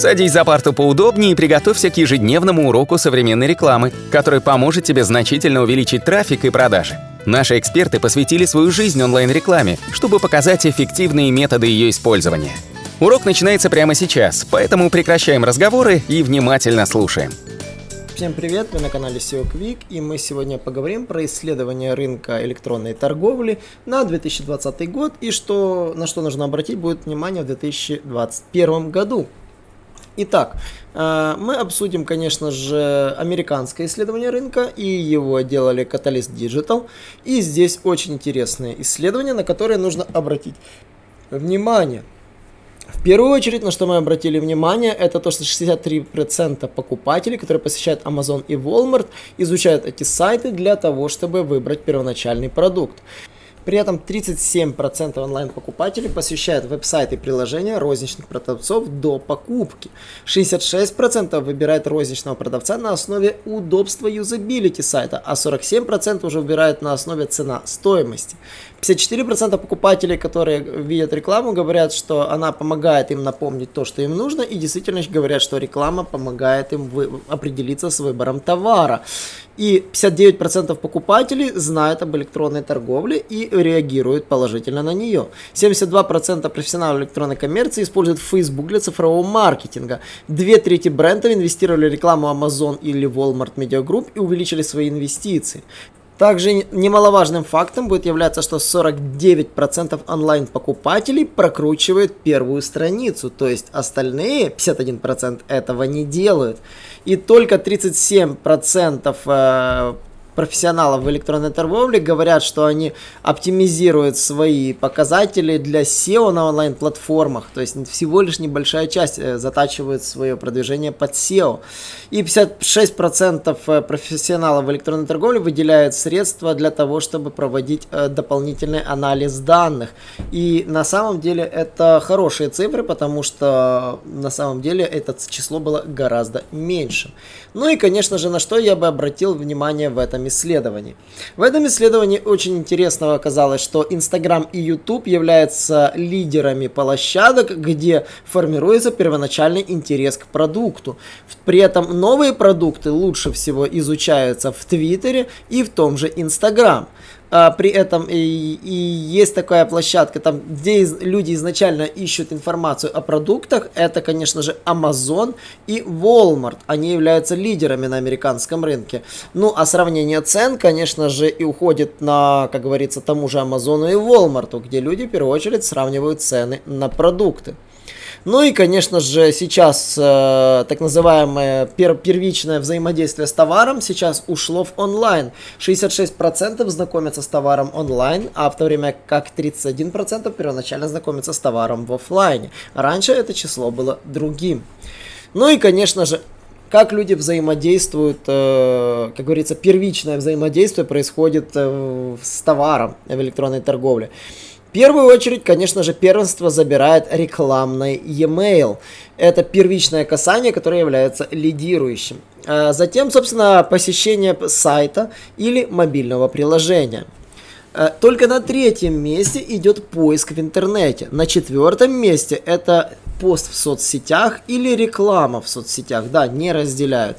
Садись за парту поудобнее и приготовься к ежедневному уроку современной рекламы, который поможет тебе значительно увеличить трафик и продажи. Наши эксперты посвятили свою жизнь онлайн-рекламе, чтобы показать эффективные методы ее использования. Урок начинается прямо сейчас, поэтому прекращаем разговоры и внимательно слушаем. Всем привет, вы на канале SEO Quick, и мы сегодня поговорим про исследование рынка электронной торговли на 2020 год и что, на что нужно обратить будет внимание в 2021 году. Итак, э, мы обсудим, конечно же, американское исследование рынка, и его делали Catalyst Digital. И здесь очень интересное исследование, на которое нужно обратить внимание. В первую очередь, на что мы обратили внимание, это то, что 63% покупателей, которые посещают Amazon и Walmart, изучают эти сайты для того, чтобы выбрать первоначальный продукт. При этом 37% онлайн-покупателей посещают веб-сайты и приложения розничных продавцов до покупки. 66% выбирают розничного продавца на основе удобства юзабилити сайта, а 47% уже выбирают на основе цена-стоимости. 54% покупателей, которые видят рекламу, говорят, что она помогает им напомнить то, что им нужно, и действительно говорят, что реклама помогает им определиться с выбором товара. И 59% покупателей знают об электронной торговле и реагируют положительно на нее. 72% профессионалов электронной коммерции используют Facebook для цифрового маркетинга. Две трети брендов инвестировали в рекламу Amazon или Walmart Media Group и увеличили свои инвестиции. Также немаловажным фактом будет являться, что 49% онлайн-покупателей прокручивают первую страницу, то есть остальные 51% этого не делают. И только 37% профессионалов в электронной торговле говорят, что они оптимизируют свои показатели для SEO на онлайн-платформах. То есть всего лишь небольшая часть э, затачивает свое продвижение под SEO. И 56% э, профессионалов в электронной торговле выделяют средства для того, чтобы проводить э, дополнительный анализ данных. И на самом деле это хорошие цифры, потому что на самом деле это число было гораздо меньше. Ну и, конечно же, на что я бы обратил внимание в этом исследовании. В этом исследовании очень интересно оказалось, что Instagram и YouTube являются лидерами площадок, где формируется первоначальный интерес к продукту. При этом новые продукты лучше всего изучаются в Твиттере и в том же Instagram а, при этом и, и есть такая площадка, там, где из, люди изначально ищут информацию о продуктах, это, конечно же, Amazon и Walmart. Они являются лидерами на американском рынке. Ну, а сравнение цен, конечно же, и уходит на, как говорится, тому же Amazon и Walmart, где люди, в первую очередь, сравнивают цены на продукты. Ну и, конечно же, сейчас э, так называемое пер первичное взаимодействие с товаром сейчас ушло в онлайн. 66% знакомятся с товаром онлайн, а в то время как 31% первоначально знакомятся с товаром в офлайне. Раньше это число было другим. Ну и, конечно же, как люди взаимодействуют, э, как говорится, первичное взаимодействие происходит э, с товаром в электронной торговле. В первую очередь, конечно же, первенство забирает рекламный e-mail. Это первичное касание, которое является лидирующим. А затем, собственно, посещение сайта или мобильного приложения. А только на третьем месте идет поиск в интернете. На четвертом месте это пост в соцсетях или реклама в соцсетях. Да, не разделяют.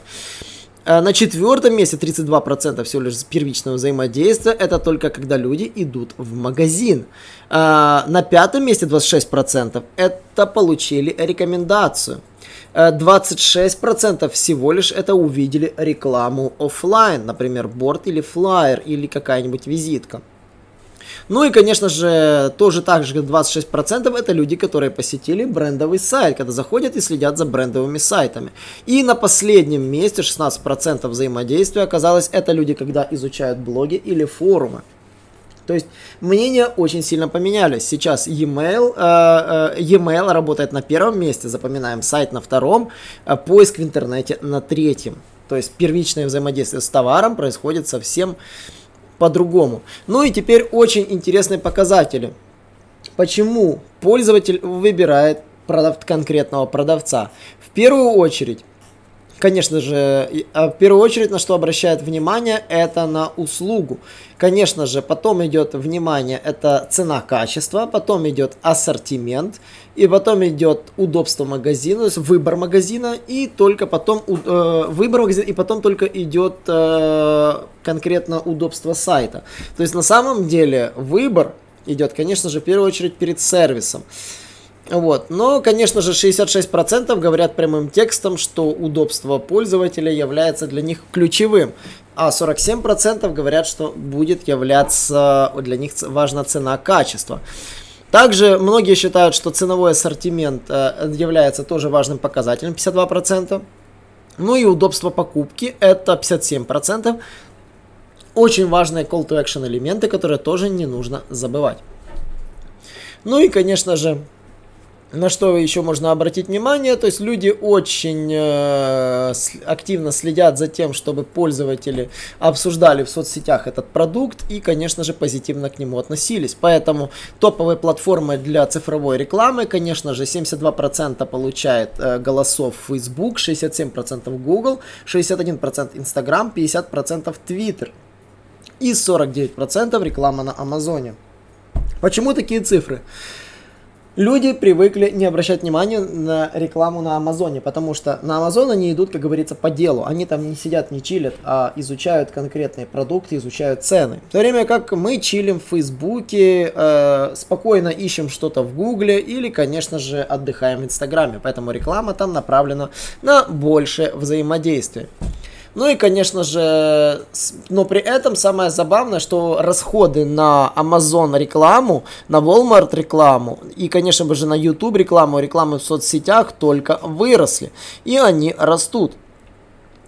А на четвертом месте 32% всего лишь первичного взаимодействия. Это только когда люди идут в магазин. А на пятом месте 26% это получили рекомендацию. 26% всего лишь это увидели рекламу офлайн, например, борт или флайер или какая-нибудь визитка. Ну и, конечно же, тоже так же 26% это люди, которые посетили брендовый сайт, когда заходят и следят за брендовыми сайтами. И на последнем месте 16% взаимодействия оказалось это люди, когда изучают блоги или форумы. То есть мнения очень сильно поменялись. Сейчас e-mail, э, э, e-mail работает на первом месте, запоминаем, сайт на втором, э, поиск в интернете на третьем. То есть первичное взаимодействие с товаром происходит совсем по-другому. Ну и теперь очень интересные показатели. Почему пользователь выбирает продав конкретного продавца? В первую очередь, Конечно же, а в первую очередь на что обращает внимание, это на услугу. Конечно же, потом идет внимание, это цена-качество, потом идет ассортимент, и потом идет удобство магазина, то есть выбор магазина, и только потом э, выбор магазина, и потом только идет э, конкретно удобство сайта. То есть на самом деле выбор идет, конечно же, в первую очередь перед сервисом. Вот. Но, конечно же, 66% говорят прямым текстом, что удобство пользователя является для них ключевым. А 47% говорят, что будет являться для них важна цена-качество. Также многие считают, что ценовой ассортимент э, является тоже важным показателем, 52%. Ну и удобство покупки, это 57%. Очень важные call to action элементы, которые тоже не нужно забывать. Ну и, конечно же, на что еще можно обратить внимание, то есть люди очень э, активно следят за тем, чтобы пользователи обсуждали в соцсетях этот продукт и, конечно же, позитивно к нему относились. Поэтому топовые платформы для цифровой рекламы, конечно же, 72% получает э, голосов Facebook, 67% Google, 61% Instagram, 50% Twitter и 49% реклама на Амазоне. Почему такие цифры? Люди привыкли не обращать внимания на рекламу на Амазоне, потому что на Амазон они идут, как говорится, по делу. Они там не сидят, не чилят, а изучают конкретные продукты, изучают цены. В то время как мы чилим в Фейсбуке, э, спокойно ищем что-то в Гугле или, конечно же, отдыхаем в Инстаграме. Поэтому реклама там направлена на большее взаимодействие. Ну и, конечно же, но при этом самое забавное, что расходы на Amazon рекламу, на Walmart рекламу и, конечно же, на YouTube рекламу, рекламы в соцсетях только выросли. И они растут.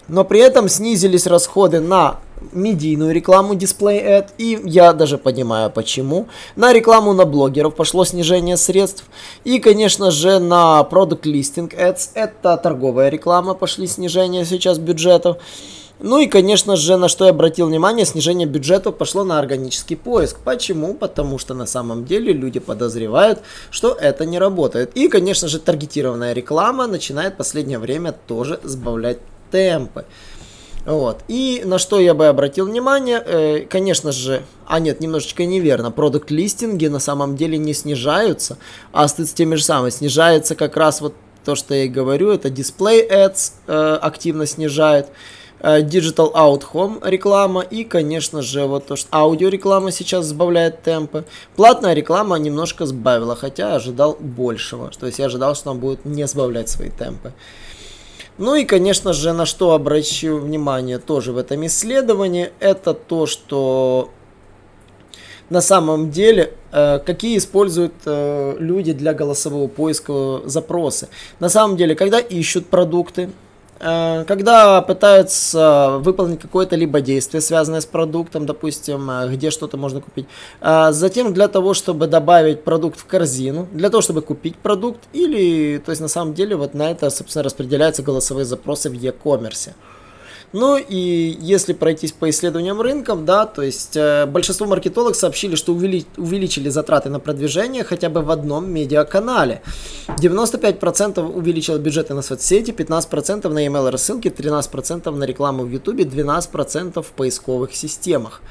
Но при этом снизились расходы на медийную рекламу Display Ad, и я даже понимаю почему. На рекламу на блогеров пошло снижение средств. И, конечно же, на Product Listing Ads, это торговая реклама, пошли снижение сейчас бюджетов. Ну и, конечно же, на что я обратил внимание, снижение бюджета пошло на органический поиск. Почему? Потому что на самом деле люди подозревают, что это не работает. И, конечно же, таргетированная реклама начинает в последнее время тоже сбавлять темпы. Вот. И на что я бы обратил внимание, э, конечно же, а нет, немножечко неверно, продукт листинги на самом деле не снижаются, а с теми же самыми снижается как раз вот то, что я и говорю, это display ads э, активно снижает, э, digital out home реклама и, конечно же, вот то, что аудио реклама сейчас сбавляет темпы. Платная реклама немножко сбавила, хотя ожидал большего, то есть я ожидал, что она будет не сбавлять свои темпы. Ну и, конечно же, на что обращу внимание тоже в этом исследовании, это то, что на самом деле, э, какие используют э, люди для голосового поиска запросы. На самом деле, когда ищут продукты, когда пытаются выполнить какое-то либо действие, связанное с продуктом, допустим, э, где что-то можно купить. Э, затем для того, чтобы добавить продукт в корзину, для того, чтобы купить продукт, или, то есть на самом деле вот на это, собственно, распределяются голосовые запросы в e-commerce. Ну и если пройтись по исследованиям рынков, да, то есть э, большинство маркетологов сообщили, что увели, увеличили затраты на продвижение хотя бы в одном медиаканале. 95% увеличило бюджеты на соцсети, 15% на email рассылки, 13% на рекламу в YouTube, 12% в поисковых системах.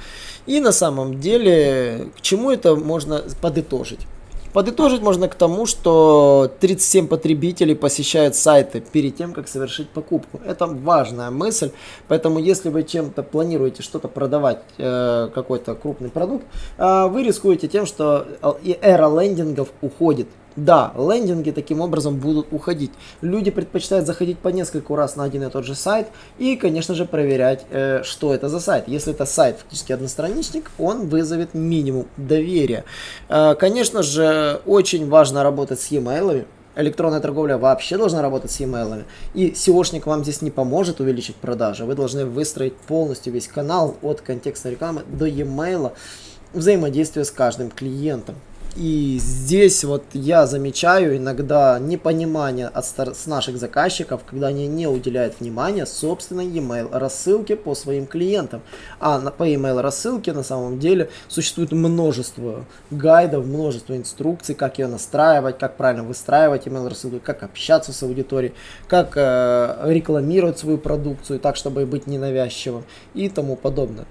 И на самом деле, к чему это можно подытожить? Подытожить можно к тому, что 37 потребителей посещают сайты перед тем, как совершить покупку. Это важная мысль, поэтому если вы чем-то планируете что-то продавать, э, какой-то крупный продукт, э, вы рискуете тем, что э, эра лендингов уходит да, лендинги таким образом будут уходить. Люди предпочитают заходить по нескольку раз на один и тот же сайт и, конечно же, проверять, э, что это за сайт. Если это сайт фактически одностраничник, он вызовет минимум доверия. Э, конечно же, очень важно работать с e-mail. Электронная торговля вообще должна работать с e-mail. И SEOшник вам здесь не поможет увеличить продажи. Вы должны выстроить полностью весь канал от контекстной рекламы до e-mail взаимодействия с каждым клиентом. И здесь вот я замечаю иногда непонимание от стар- с наших заказчиков, когда они не уделяют внимания собственной email рассылке по своим клиентам. А на, по email рассылке на самом деле существует множество гайдов, множество инструкций, как ее настраивать, как правильно выстраивать email рассылку, как общаться с аудиторией, как э, рекламировать свою продукцию так, чтобы быть ненавязчивым и тому подобное.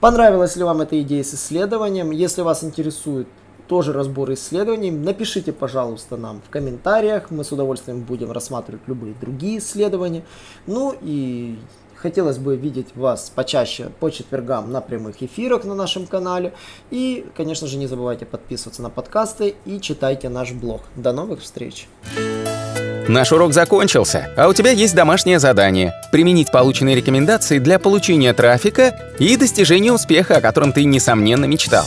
Понравилась ли вам эта идея с исследованием? Если вас интересует тоже разбор исследований. Напишите, пожалуйста, нам в комментариях. Мы с удовольствием будем рассматривать любые другие исследования. Ну и хотелось бы видеть вас почаще по четвергам на прямых эфирах на нашем канале. И, конечно же, не забывайте подписываться на подкасты и читайте наш блог. До новых встреч! Наш урок закончился, а у тебя есть домашнее задание – применить полученные рекомендации для получения трафика и достижения успеха, о котором ты, несомненно, мечтал.